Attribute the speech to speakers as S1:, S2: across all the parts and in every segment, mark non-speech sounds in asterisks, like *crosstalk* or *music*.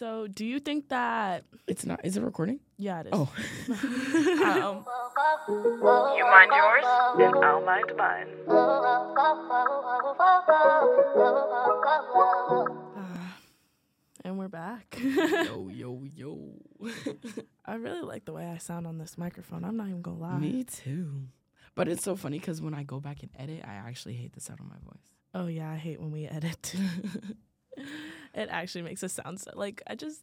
S1: So, do you think that?
S2: It's not. Is it recording?
S1: Yeah, it is.
S2: Oh. *laughs*
S1: um,
S3: You mind yours, and I'll mind mine.
S1: uh, *sighs* and we're back.
S2: yo, *laughs* yo, yo.
S1: I really like the way I sound on this microphone. I'm not even gonna lie.
S2: Me too. But it's so funny because when I go back and edit, I actually hate the sound of my voice.
S1: Oh yeah, I hate when we edit. *laughs* it actually makes us sound so like I just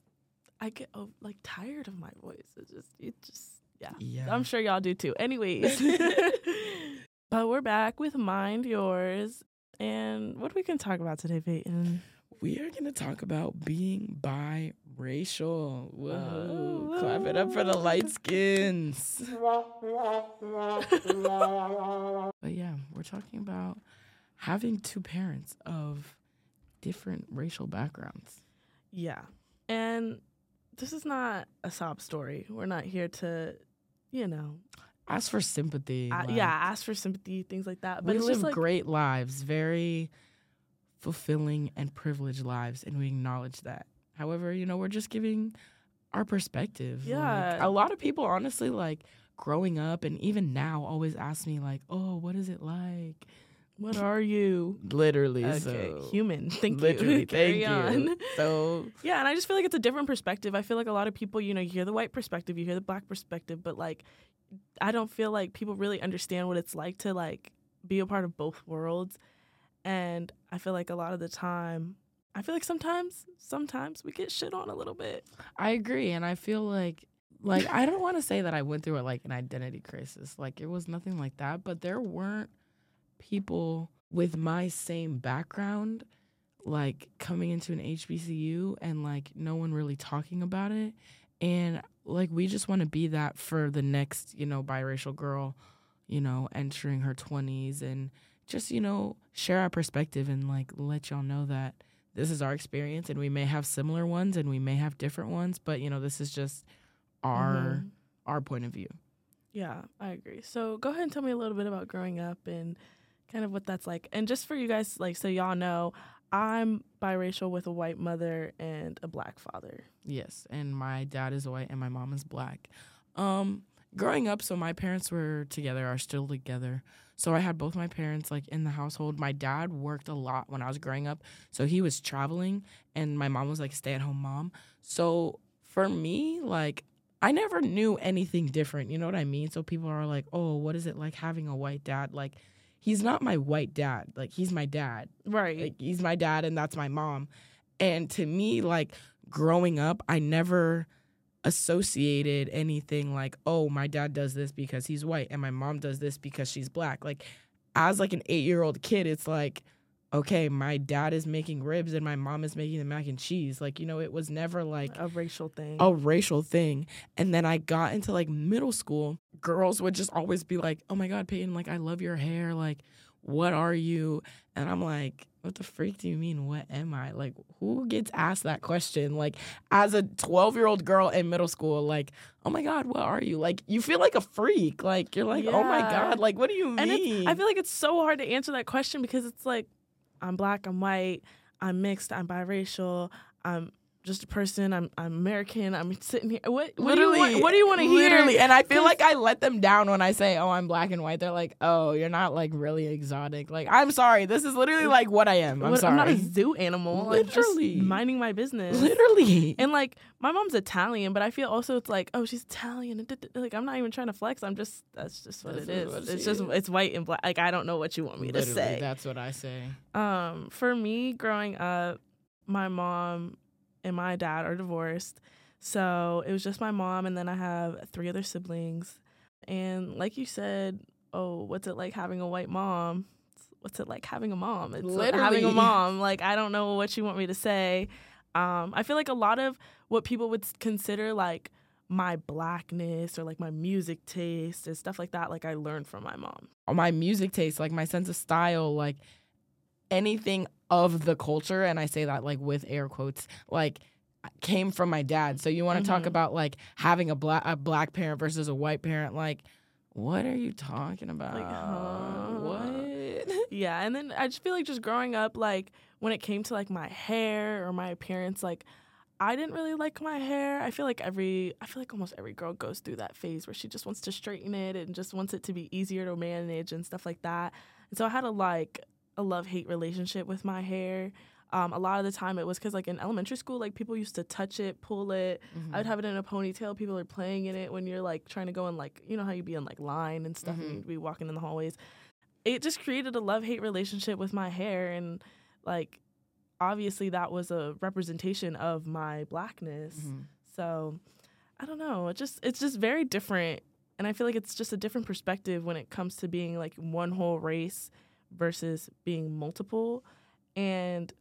S1: I get oh, like tired of my voice. It's just it just yeah.
S2: Yeah.
S1: I'm sure y'all do too. Anyways. *laughs* but we're back with Mind Yours. And what we can talk about today, Peyton?
S2: We are going to talk about being biracial. Whoa.
S1: Oh,
S2: Clap it up for the light skins. *laughs* But yeah, we're talking about having two parents of different racial backgrounds.
S1: Yeah. And this is not a sob story. We're not here to, you know,
S2: Ask for sympathy. like,
S1: yeah, ask for sympathy, things like that. But
S2: we
S1: it's
S2: live
S1: just like,
S2: great lives, very fulfilling and privileged lives, and we acknowledge that. However, you know, we're just giving our perspective. Like,
S1: Yeah.
S2: a lot of people, honestly, like growing up and even now, always ask me, like, oh, what is it like?
S1: What are you?
S2: Literally.
S1: Okay,
S2: so,
S1: human. *laughs* Thank
S2: literally, *laughs*
S1: you.
S2: thank
S1: Carry on.
S2: you. So, *laughs*
S1: Yeah, and I just feel like it's a different perspective. I feel like a lot of people, you know, you hear the white perspective, you hear the black perspective, but like I don't feel like people really understand what it's like to like be a part of both worlds. And I feel like a lot of the time I feel like sometimes sometimes we get shit on a little bit.
S2: I agree, and I feel like like I don't want to say that I went through a, like an identity crisis. Like it was nothing like that, but there weren't people with my same background like coming into an HBCU and like no one really talking about it. And like we just want to be that for the next, you know, biracial girl, you know, entering her 20s and just, you know, share our perspective and like let y'all know that this is our experience and we may have similar ones and we may have different ones, but you know, this is just our
S1: Mhm.
S2: our point of view.
S1: Yeah, I agree. So go ahead and tell me a little bit about growing up and kind of what that's like. And just for you guys, like, so y'all know, I'm biracial with a white mother and a black father.
S2: Yes, and my dad is white and my mom is black. Um, growing up, so my parents were together, are still together. So I had both my parents like in the household. My dad worked a lot when I was growing up, so he was traveling, and my mom was like a stay at home mom. So for me, like I never knew anything different. You know what I mean? So people are like, oh, what is it like having a white dad? Like he's not my white dad. Like he's my dad
S1: Right.
S2: like he's my dad and that's my mom and to me like growing up i never associated anything like oh my dad does this because he's white and my mom does this because she's black like as like an 8 year old kid it's like okay my dad is making ribs and my mom is making the mac and cheese like you know it was never like
S1: a racial thing.
S2: a racial thing. And then I got into like middle school, girls would just always be like, oh my God, Peyton, like, I love your hair. Like, what are you? And I'm like, what the freak do you mean? What am I? Like, who gets asked that question? Like, as a 12 year old girl in middle school, like, oh my God, what are you? Like, you feel like a freak. Like, you're like, oh my God, like, what do you mean?
S1: I feel like it's so hard to answer that question because it's like, I'm black, I'm white, I'm mixed, I'm biracial, I'm just a person, I'm I'm American, I'm sitting here. What, what do you want? What do you want to hear?
S2: Literally. And I feel like I let them down when I say, oh, I'm black and white. They're like, oh, you're not like really exotic. Like, I'm sorry. This is literally like what I am. I'm
S1: What-
S2: sorry.
S1: not a zoo animal. I'm
S2: Literally.
S1: just minding my business.
S2: literally.
S1: And like my mom's Italian, but I feel also it's like, oh, she's Italian. and da- da- Like I'm not even trying to flex. I'm just that's just what
S2: That's
S1: it is.
S2: what
S1: it's just
S2: is.
S1: it's white and black. Like I don't know what you want me to
S2: Literally,
S1: say.
S2: That's what I say.
S1: Um, for me, growing up, my mom and my dad are divorced, so it was just my mom, and then I have three other siblings. And like you said, oh, what's it like having a white mom? What's it like having a mom? It's like having a mom. Like I don't know what you want me to say. Um, I feel like a lot of what people would consider like my blackness or like my music taste and stuff like that, like I learned from my mom.
S2: My music taste, like my sense of style, like anything of the culture, and I say that like with air quotes, like came from my dad. So you want to talk
S1: Mhm.
S2: about like having a black a black parent versus a white parent, like what are you talking about?
S1: huh?
S2: What? *laughs*
S1: Yeah, and then I just feel like just growing up, like when it came to like my hair or my appearance, like I didn't really like my hair. I feel like every I feel like almost every girl goes through that phase where she just wants to straighten it and just wants it to be easier to manage and stuff like that. And so I had a like a love hate relationship with my hair. Um, a lot of the time it was because like in elementary school, like people used to touch it, pull it.
S2: Mm-hmm.
S1: I would have it in a ponytail. People are playing in it when you're like trying to go in like you know how you'd be in like line and stuff and
S2: Mhm.
S1: you'd be walking in the hallways. It just created a love hate relationship with my hair and like obviously that was a representation of my blackness.
S2: Mhm.
S1: So I don't know. It just it's just very different. And I feel like it's just a different perspective when it comes to being like one whole race versus being multiple. And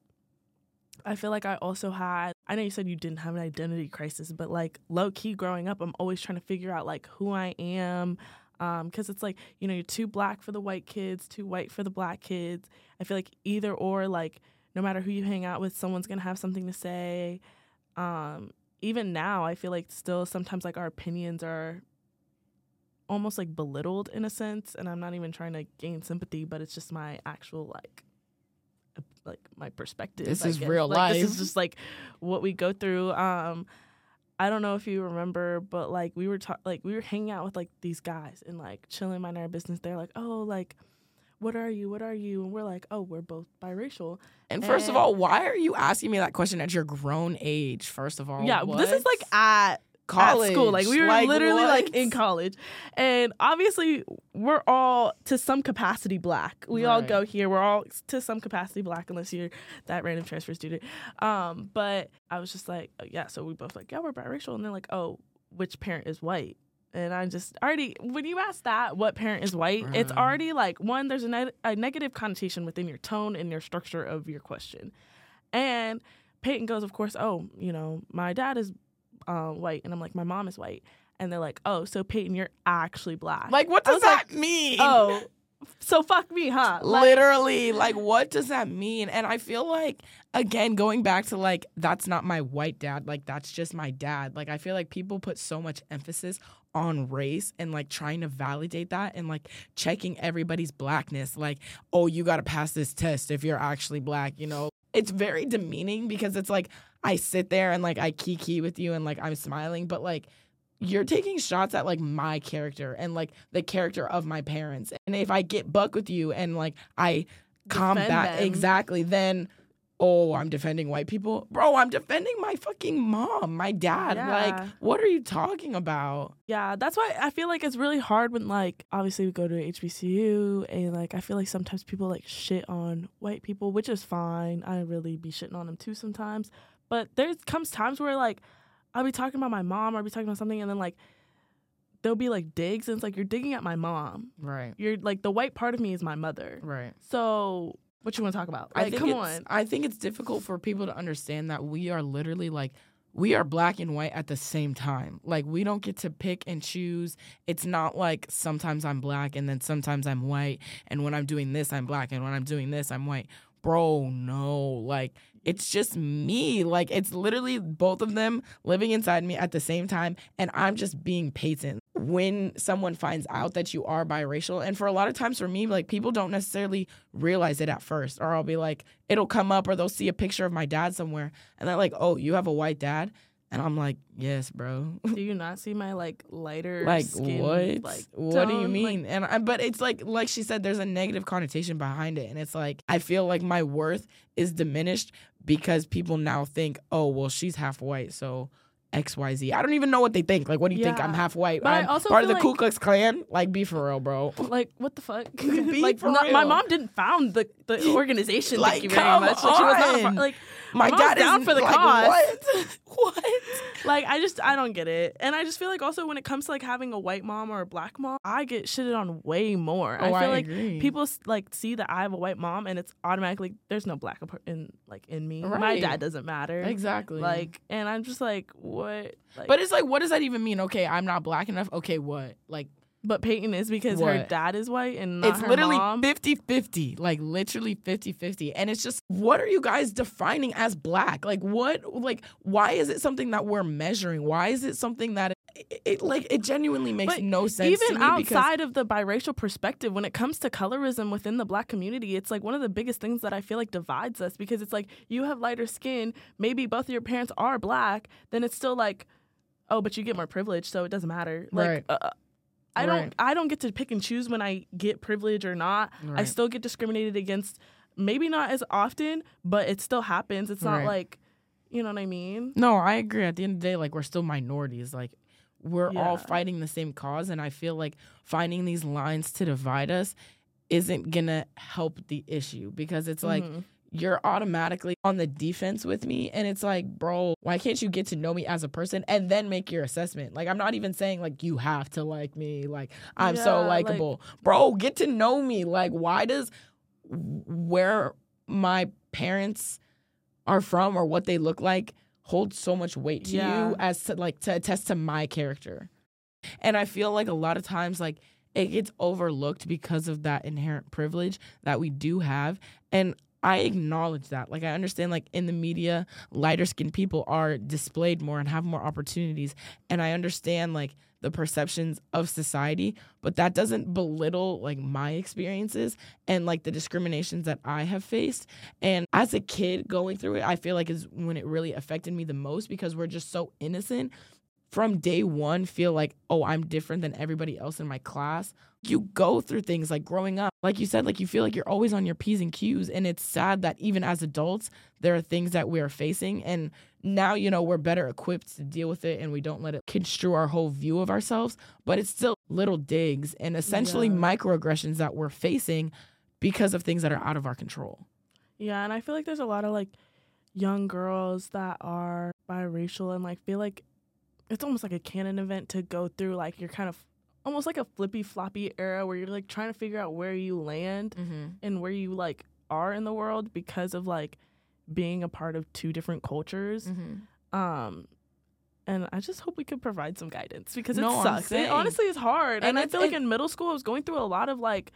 S1: I feel like I also had I know you said you didn't have an identity crisis, but like low key growing up, I'm always trying to figure out like who I am. Um, cause it's like, you know, you're too black for the white kids, too white for the black kids. I feel like either or like no matter who you hang out with, someone's gonna have something to say. Um, even now I feel like still sometimes like our opinions are almost like belittled in a sense and i'm not even trying to gain sympathy but it's just my actual like like my perspective
S2: This
S1: I
S2: is
S1: guess.
S2: real
S1: like, this is just like what we go through um i don't know if you remember but like we were ta- like we were hanging out with like these guys and like chilling minding our business. They're like oh like what are you? What are you? And we're like oh we're both biracial.
S2: And first of all, why are you asking me that question at your grown age? First of all,
S1: yeah this is like at
S2: college
S1: at school. Like we were literally like in college, and obviously we're all to some capacity black. We all go here. We're all to some capacity black, unless you're that random transfer student. Um, but I was just like, oh, yeah. So we both like, yeah, we're biracial, and they're like, oh, which parent is white? And I just already when you ask that, what parent is white? It's already like one. There's a, ne- a negative connotation within your tone and your structure of your question, and Peyton goes, of course, oh, you know, my dad is uh, white, and I'm like, my mom is white, and they're like, oh, so Peyton, you're actually black.
S2: Like, what does
S1: was like,
S2: that mean?
S1: oh, so fuck me, huh? Like,
S2: Literally, like, what does that mean? And I feel like, again, going back to like, that's not my white dad. Like, that's just my dad. Like, I feel like people put so much emphasis on race and like trying to validate that and like checking everybody's blackness. Like, oh, you got to pass this test if you're actually black, you know? It's very demeaning because it's like, I sit there and like I kiki with you and like I'm smiling, but like, you're taking shots at like my character and like the character of my parents. And if I get buck with you and like I
S1: Defend
S2: combat
S1: them.
S2: exactly, then oh, I'm defending white people. Bro, I'm defending my fucking mom, my dad.
S1: Yeah.
S2: Like, what are you talking about?
S1: Yeah, that's why I feel like it's really hard when like obviously we go to HBCU and like I feel like sometimes people like shit on white people, which is fine. I really be shitting on them too sometimes. But there comes times where like I'll be talking about my mom or I'll be talking about something and then like there'll be like digs and it's like you're digging at my mom.
S2: Right.
S1: You're like the white part of me is my mother.
S2: Right.
S1: So what you want to talk about?
S2: I think
S1: come on.
S2: I think it's difficult for people to understand that we are literally like we are black and white at the same time. Like we don't get to pick and choose. It's not like sometimes I'm black and then sometimes I'm white and when I'm doing this I'm black and when I'm doing this I'm white. Bro, no. Like it's just me. Like it's literally both of them living inside me at the same time and I'm just being Peyton. When someone finds out that you are biracial and for a lot of times for me like people don't necessarily realize it at first or I'll be like it'll come up or they'll see a picture of my dad somewhere and they're like, "Oh, you have a white dad?" And I'm like, "Yes, bro." *laughs*
S1: do you not see my like lighter
S2: like
S1: skin,
S2: what?
S1: Like
S2: what do you
S1: tone? Like,
S2: mean? and I, but it's like like she said there's a negative connotation behind it and it's like I feel like my worth is diminished because people now think, "Oh, well, she's half white, so XYZ. I don't even know what they think. Like, what do you think? I'm half white.
S1: But I
S2: I'm
S1: also
S2: part of the
S1: feel
S2: Ku Klux Klan. Like, be for real, bro. *laughs*
S1: like what the fuck? *laughs*
S2: Be
S1: like
S2: for
S1: not- my mom didn't found the, the organization.
S2: Like,
S1: thank you very
S2: come
S1: much. Like she was not a,
S2: on.
S1: like
S2: My
S1: Mom's
S2: dad
S1: down
S2: is
S1: for the
S2: like,
S1: cause.
S2: What? *laughs* what?
S1: like I just I don't get it. And I just feel like also when it comes to like having a white mom or a black mom, I get shitted on way more.
S2: Oh,
S1: I feel
S2: I
S1: like
S2: agree.
S1: people like see that I have a white mom and it's automatically there's no black in like in me. My dad doesn't matter.
S2: Exactly.
S1: Like and I'm just like what like,
S2: But it's like, what does that even mean? Okay, I'm not black enough. Okay, what? Like,
S1: but Peyton is because her dad is white and
S2: it's literally
S1: mom.
S2: 50 50. Like, literally 50 50. And it's just, what are you guys defining as black? Like, what, like, why is it something that we're measuring? Why is it something that it, it, like it genuinely makes
S1: But
S2: no sense.
S1: even
S2: to me because-
S1: outside of the biracial perspective when it comes to colorism within the black community it's like one of the biggest things that i feel like divides us because it's like you have lighter skin maybe both of your parents are black then it's still like oh but you get more privilege so it doesn't matter like
S2: Right.
S1: uh, i don't i don't get to pick and choose when i get privilege or not i still get discriminated against maybe not as often but it still happens it's not
S2: Right.
S1: like you know what i mean
S2: No, I agree. At the end of the day, like we're still minorities. Like we're all fighting the same cause, and I feel like finding these lines to divide us isn't gonna help the issue because it's like
S1: Mhm.
S2: You're automatically on the defense with me, and it's like, bro, why can't you get to know me as a person and then make your assessment? Like I'm not even saying like you have to like me, like I'm so
S1: Yeah, like-
S2: likable, bro. Get to know me. Like why does where my parents are from or what they look like hold so much weight to
S1: Yeah.
S2: you as to like to attest to my character. And I feel like a lot of times like it gets overlooked because of that inherent privilege that we do have and I acknowledge that. Like I understand like in the media lighter skinned people are displayed more and have more opportunities and I understand like the perceptions of society, but that doesn't belittle like my experiences and like the discriminations that I have faced. And as a kid going through it, I feel like is when it really affected me the most because we're just so innocent. From day one, feel like, oh, I'm different than everybody else in my class. You go through things like growing up, like you said, like you feel like you're always on your P's and Q's. And it's sad that even as adults, there are things that we are facing. And now, you know, we're better equipped to deal with it and we don't let it construe our whole view of ourselves. But it's still little digs and essentially
S1: Yeah.
S2: microaggressions that we're facing because of things that are out of our control.
S1: Yeah, and I feel like there's a lot of like young girls that are biracial and like feel like it's almost like a canon event to go through like you're kind of almost like a flippy floppy era where you're like trying to figure out where you land
S2: Mm-hmm.
S1: and where you like are in the world because of like being a part of two different cultures.
S2: Mm-hmm.
S1: Um and I just hope we could provide some guidance because it
S2: No, I'm
S1: sucks. It honestly is hard. And,
S2: And
S1: I feel like in middle school I was going through a lot of like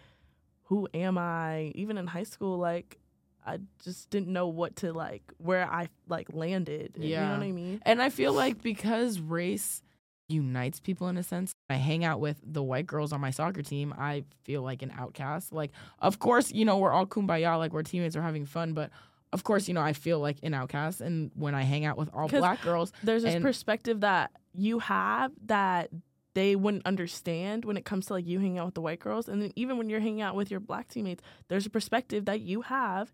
S1: who am I? Even in high school, like I just didn't know what to like where I like landed. Yeah. You know what I mean?
S2: And I feel like because race unites people in a sense, I hang out with the white girls on my soccer team. I feel like an outcast. Like, of course, you know, we're all kumbaya, like we're teammates, we're having fun, but of course, you know, I feel like an outcast. And when I hang out with all black girls,
S1: There's this
S2: And-
S1: perspective that you have that they wouldn't understand when it comes to like you hanging out with the white girls. And then even when you're hanging out with your black teammates, there's a perspective that you have,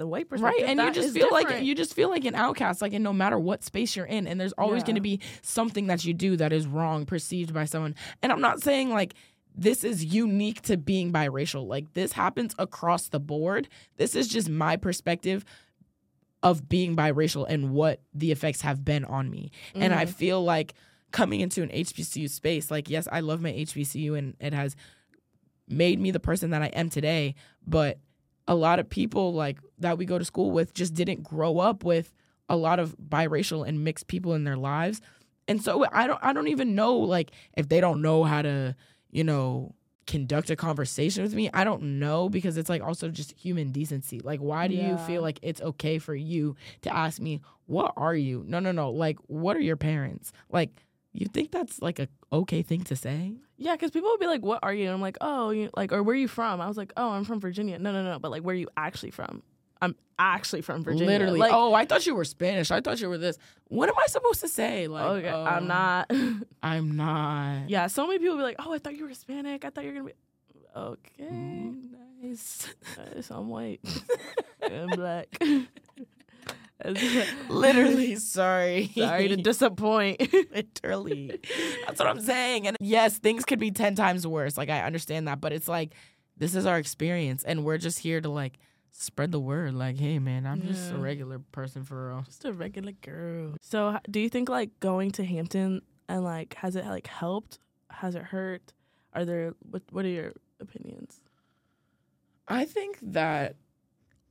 S1: the white
S2: right?
S1: perspective.
S2: And you just feel like you just feel like an outcast, like in no matter what space you're in, and there's always
S1: Yeah.
S2: going to be something that you do that is wrong, perceived by someone. And I'm not saying like this is unique to being biracial. Like this happens across the board. This is just my perspective of being biracial and what the effects have been on me. And I
S1: Mhm.
S2: feel like coming into an HBCU space, like yes, I love my HBCU and it has made me the person that I am today, but a lot of people like that we go to school with just didn't grow up with a lot of biracial and mixed people in their lives. And so I don't I don't even know like if they don't know how to, you know, conduct a conversation with me. I don't know because it's like also just human decency. Like why do you feel like it's okay for you to ask me, "What are you?" No, no, no. Like what are your parents? Like you think that's like a okay thing to say?
S1: Yeah, because people would be like, "What are you?" And I'm like, "Oh, you like, or where are you from?" I was like, "Oh, I'm from Virginia." No, no, no, but like, where are you actually from? I'm actually from Virginia.
S2: Literally.
S1: Like,
S2: oh, I thought you were Spanish. I thought you were this. What am I supposed to say? Like,
S1: okay, I'm
S2: um,
S1: not. *laughs*
S2: I'm not.
S1: yeah, so many people be like, "Oh, I thought you were Hispanic. I thought you were gonna be." Okay,
S2: Mm, nice. *laughs*
S1: so I'm white *laughs* and black.
S2: Literally, *laughs* sorry.
S1: sorry to disappoint. *laughs*
S2: Literally. That's what I'm *laughs* saying. And yes, things could be 10 times worse. Like, I understand that. But it's like, this is our experience. And we're just here to, like, spread the word. Like, hey, man, I'm just a regular person for real.
S1: Just a regular girl. So, do you think like going to Hampton and like has it like helped? Has it hurt? Are there what? What are your opinions?
S2: I think that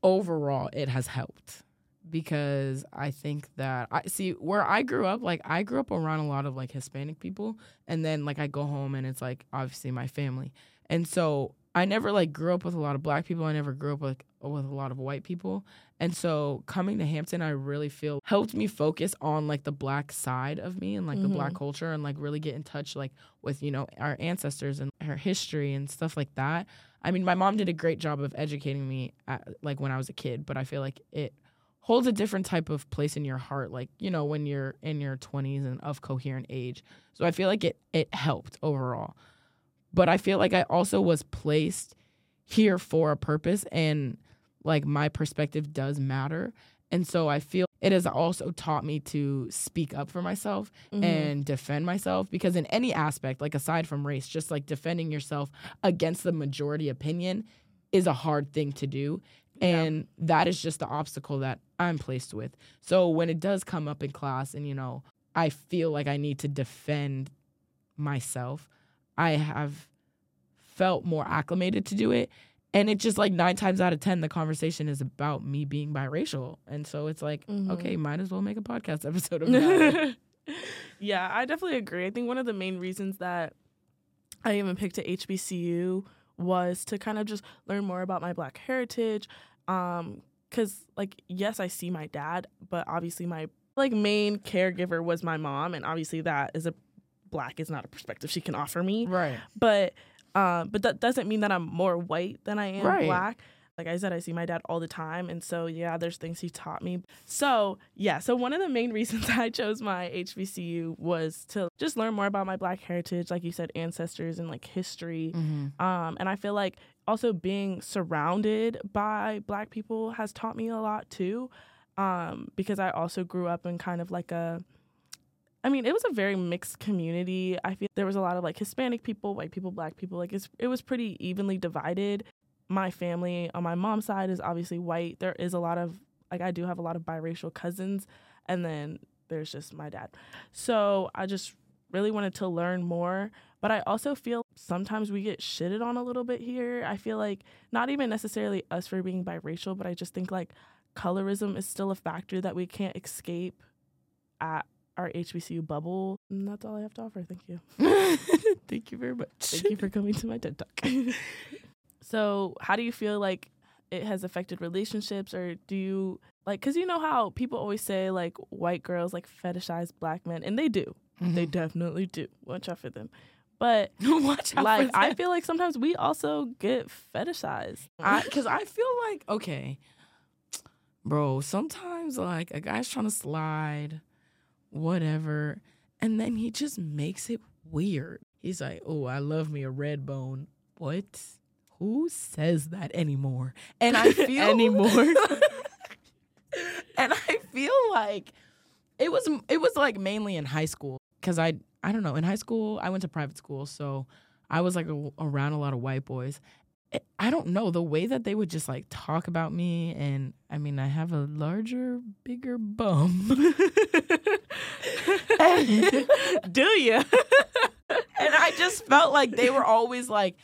S2: overall it has helped because I think that I see where I grew up, like I grew up around a lot of like Hispanic people, and then like I go home and it's like obviously my family, and so I never like grew up with a lot of black people. I never grew up with with a lot of white people. And so coming to Hampton, I really feel helped me focus on like the black side of me and like the black
S1: Mhm.
S2: culture and like really get in touch like with, you know, our ancestors and our history and stuff like that. I mean, my mom did a great job of educating me at, like when I was a kid, but I feel like it holds a different type of place in your heart like, you know, when you're in your 20s and of coherent age. So I feel like it it helped overall. But I feel like I also was placed here for a purpose and like my perspective does matter. And so I feel it has also taught me to speak up for myself
S1: Mhm.
S2: and defend myself because in any aspect, like aside from race, just like defending yourself against the majority opinion is a hard thing to do.
S1: Yeah.
S2: And that is just the obstacle that I'm placed with. So when it does come up in class and, you know, I feel like I need to defend myself, I have felt more acclimated to do it. And it just like nine times out of 10, the conversation is about me being biracial. And so it's like,
S1: Mhm.
S2: okay, might as well make a podcast episode *laughs* about it.
S1: yeah, I definitely agree. I think one of the main reasons that I even picked a HBCU was to kind of just learn more about my black heritage. Um, cause like yes, I see my dad, but obviously my like main caregiver was my mom, and obviously that is a black is not a perspective she can offer me.
S2: Right.
S1: But um, but that doesn't mean that I'm more white than I am
S2: Right.
S1: black. Like I said, I see my dad all the time, and so yeah, there's things he taught me. So yeah, so one of the main *laughs* reasons I chose my HBCU was to just learn more about my Black heritage, like you said, ancestors and like history.
S2: Mm-hmm.
S1: Um, and I feel like also being surrounded by Black people has taught me a lot too, um, because I also grew up in kind of like a I mean, it was a very mixed community. I feel there was a lot of like Hispanic people, white people, black people. Like it was pretty evenly divided. My family on my mom's side is obviously white. There is a lot of like I do have a lot of biracial cousins and then there's just my dad. So, I just really wanted to learn more, but I also feel sometimes we get shitted on a little bit here. I feel like not even necessarily us for being biracial, but I just think like colorism is still a factor that we can't escape at our HBCU bubble. And that's all I have to offer. Thank you. *laughs*
S2: Thank you very much.
S1: Thank you for coming to my TED Talk. *laughs* so, how do you feel like it has affected relationships, or do you like? Because you know how people always say like white girls like fetishize black men, and they do. They
S2: Mhm.
S1: definitely do. Watch out for them. But *laughs*
S2: Watch out
S1: like, I feel like sometimes we also get fetishized.
S2: I *laughs* because I feel like okay, bro. Sometimes like a guy's trying to slide, whatever, and then he just makes it weird. He's like, "Oh, I love me a red bone." What? Who says that anymore? And I *laughs* feel
S1: Anymore.
S2: and I feel like it was it was like mainly in high school because I I don't know in high school I went to private school so I was like a, around a lot of white boys. I- I don't know the way that they would just like talk about me and I mean I have a larger bigger bum *laughs*
S1: do you?
S2: and I just felt like they were always like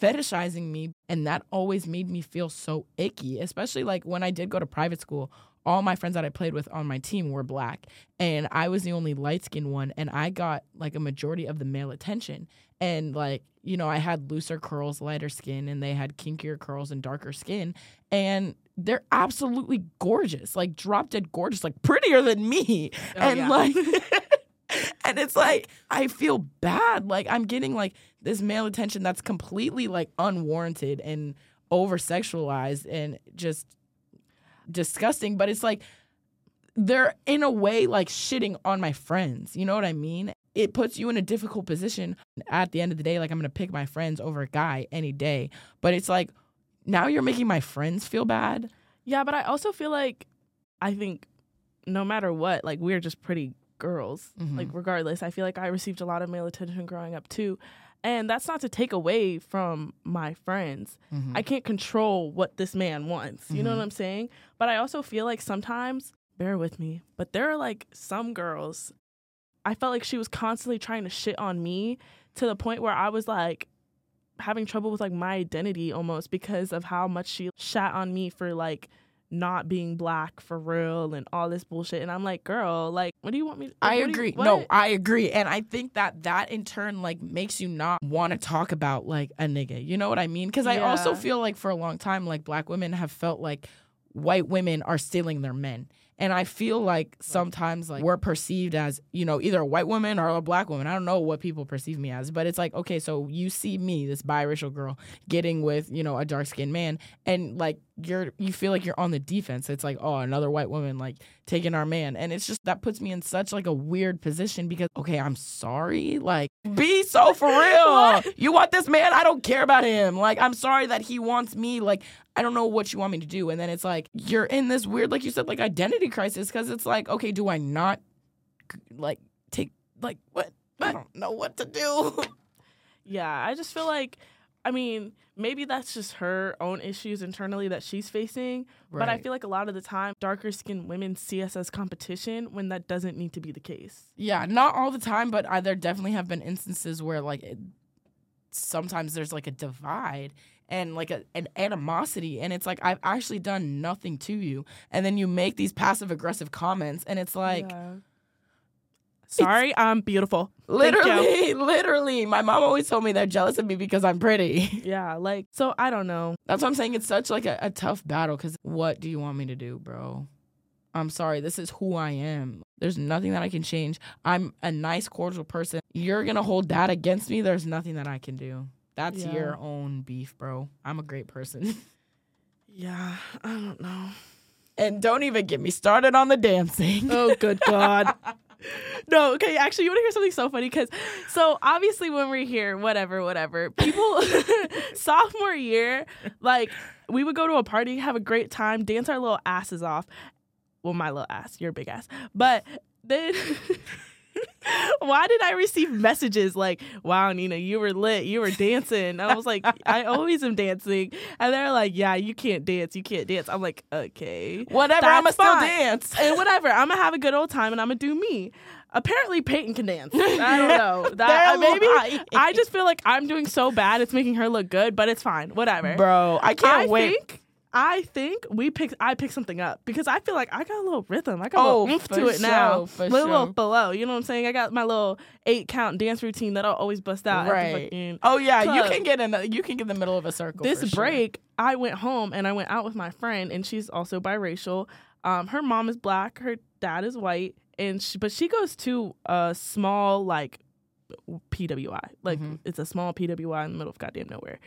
S2: fetishizing me and that always made me feel so icky especially like when I did go to private school all my friends that I played with on my team were black and I was the only light skinned one and I got like a majority of the male attention. And like you know I had looser curls lighter skin and they had kinkier curls and darker skin and they're absolutely gorgeous like drop dead gorgeous like prettier than me.
S1: Oh,
S2: and
S1: yeah.
S2: like *laughs* and it's like I feel bad. Like I'm getting like this male attention that's completely like unwarranted and over sexualized and just disgusting but it's like they're in a way like shitting on my friends you know what I mean it puts you in a difficult position at the end of the day like I'm going to pick my friends over a guy any day but it's like now you're making my friends feel bad
S1: Yeah, but I also feel like I think no matter what, like we're just pretty girls.
S2: Mhm.
S1: Like regardless, I feel like I received a lot of male attention growing up too. And that's not to take away from my friends.
S2: Mm-hmm.
S1: I can't control what this man wants. You know
S2: Mhm.
S1: what I'm saying? But I also feel like sometimes, bear with me, but there are like some girls I felt like she was constantly trying to shit on me to the point where I was like having trouble with like my identity almost because of how much she shat on me for like not being black for real and all this bullshit. And I'm like, girl, like, what do you want me? To,
S2: I
S1: what do you-
S2: agree. no, I agree. And I think that that in turn like makes you not want to talk about like a nigga. You know what I mean? Cuz I also feel like for a long time like black women have felt like white women are stealing their men. And I feel like sometimes like we're perceived as, you know, either a white woman or a black woman. I don't know what people perceive me as, but it's like, okay, so you see me, this biracial girl, getting with, you know, a dark skinned man, and like you're you feel like you're on the defense. It's like, oh, another white woman like taking our man. And it's just that puts me in such like a weird position because okay, I'm sorry. Like, be so *laughs* for real. you want this man? I don't care about him. Like, I'm sorry that he wants me. Like, I don't know what you want me to do. And then it's like you're in this weird, like you said, like identity crisis because it's like, okay, do I not like take like what? I don't know what to do. *laughs*
S1: Yeah, I just feel like, I mean, maybe that's just her own issues internally that she's facing. But I feel like a lot of the time, darker skinned women see us as competition when that doesn't need to be the case.
S2: Yeah, not all the time, but I, there definitely have been instances where like it, sometimes there's like a divide and like a, an animosity, and it's like I've actually done nothing to you, and then you make these passive aggressive comments, and it's like
S1: Yeah. Sorry, I'm beautiful.
S2: Literally, *laughs* literally, my mom always told me they're jealous of me because I'm pretty. *laughs*
S1: Yeah, like, so I don't know.
S2: That's what I'm saying. It's such like a, a tough battle because what do you want me to do, bro? I'm sorry. This is who I am. There's nothing that I can change. I'm a nice, cordial person. You're gonna hold that against me. There's nothing that I can do. That's
S1: Yeah.
S2: your own beef, bro. I'm a great person. *laughs*
S1: Yeah, I don't know.
S2: and don't even get me started on the dancing.
S1: Oh, good God. No, okay, actually, you want to hear something so funny? Because, so obviously, when we're here, whatever, whatever, people, *laughs* sophomore year, like, we would go to a party, have a great time, dance our little asses off. Well, my little ass, your big ass. But then, *laughs* why did I receive messages like, wow, Nina, you were lit, you were dancing? I was like, I always am dancing. And they're like, yeah, you can't dance, you can't dance. I'm like, okay
S2: Whatever. I'ma still dance.
S1: and whatever. I'm gonna have a good old time and I'm gonna do me. Apparently, Peyton can dance. I don't *laughs* know. That maybe. I just feel like I'm doing so bad. It's making her look good, but it's fine. Whatever.
S2: bro, I can't
S1: I
S2: wait.
S1: think. I think we pick. I pick something up because I feel like I got a little rhythm. I got a
S2: Oh,
S1: little oomph to it now.
S2: for
S1: little, little
S2: sure.
S1: below. You know what I'm saying? I got my little eight count dance routine that I'll always bust out.
S2: Right. Oh yeah, you can get in. A, you can get in the middle of a circle.
S1: this
S2: for sure.
S1: break, I went home and I went out with my friend, and she's also biracial. Um, her mom is black, her dad is white, and she, but she goes to a small like PWI, like
S2: Mhm.
S1: it's a small PWI in the middle of goddamn nowhere.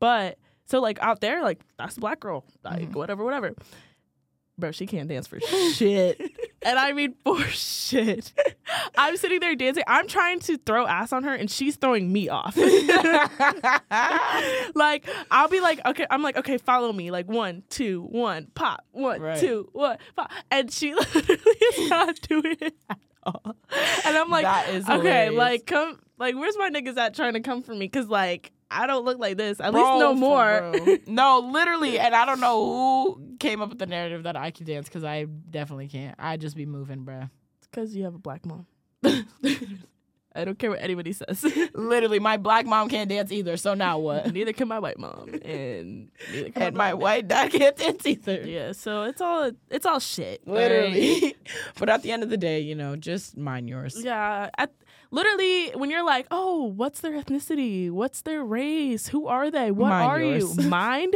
S1: But so like out there, like that's a black girl, like
S2: Mhm.
S1: whatever, whatever. Bro, she can't dance for *laughs* shit. And I mean for shit. I'm sitting there dancing. I'm trying to throw ass on her and she's throwing me off. *laughs* like I'll be like, okay, I'm like, okay, follow me. Like one, two, one, pop, one,
S2: Right.
S1: two, one, pop. And she *laughs* literally is not doing it at all. And I'm like,
S2: That is
S1: okay,
S2: hilarious.
S1: like come like where's my niggas at trying to come for me? Cause like I don't look like this. At
S2: Bro,
S1: least no more.
S2: no, literally, and I don't know who came up with the narrative that I can dance because I definitely can't. I just be moving, bruh.
S1: It's Because you have a black mom. *laughs* I don't care what anybody says.
S2: Literally, my black mom can't dance either. So now what? *laughs*
S1: neither can my white mom, and neither can
S2: and
S1: my
S2: my white dad can't dance either.
S1: Yeah, so it's all it's all shit. all right?
S2: Literally. *laughs* but at the end of the day, you know, just mind yours.
S1: Yeah, at, literally, when you're like, oh, what's their ethnicity? What's their race? Who are they? What
S2: Mind
S1: are
S2: yours.
S1: you? *laughs* Mind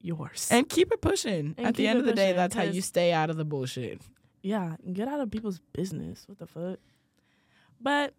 S1: yours.
S2: And keep it pushing.
S1: And
S2: at the end of the day, that's how you stay out of the bullshit.
S1: yeah, get out of people's business. What the fuck? But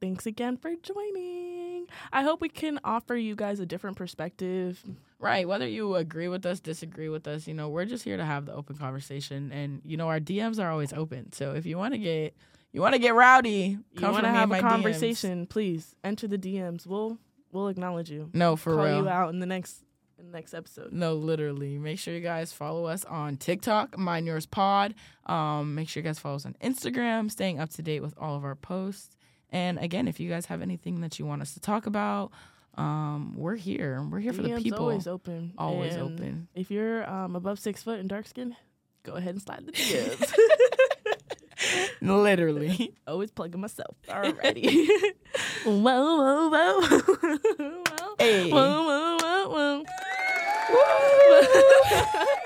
S1: thanks again for joining. I hope we can offer you guys a different perspective.
S2: Right. Whether you agree with us, disagree with us, you know, we're just here to have the open conversation. And, you know, our DMs are always open. So if you want to get you want to get rowdy,
S1: You want to have a
S2: my DMs.
S1: conversation? Please enter the DMs. We'll we'll acknowledge you.
S2: No, for
S1: Call
S2: real.
S1: you out in the next in the next episode.
S2: No, literally. Make sure you guys follow us on TikTok, Mind Yours Pod. Um, make sure you guys follow us on Instagram, staying up to date with all of our posts. And again, if you guys have anything that you want us to talk about, um, we're here. We're here for the people.
S1: always open.
S2: Always
S1: And
S2: open.
S1: If you're um, above six foot and dark skin, go ahead and slide the *laughs* DMs. *laughs*
S2: Literally. *laughs*
S1: always plugging myself already. *laughs* whoa, whoa, *laughs* whoa, whoa,
S2: Hey.
S1: whoa, whoa, whoa, whoa.
S2: Woo!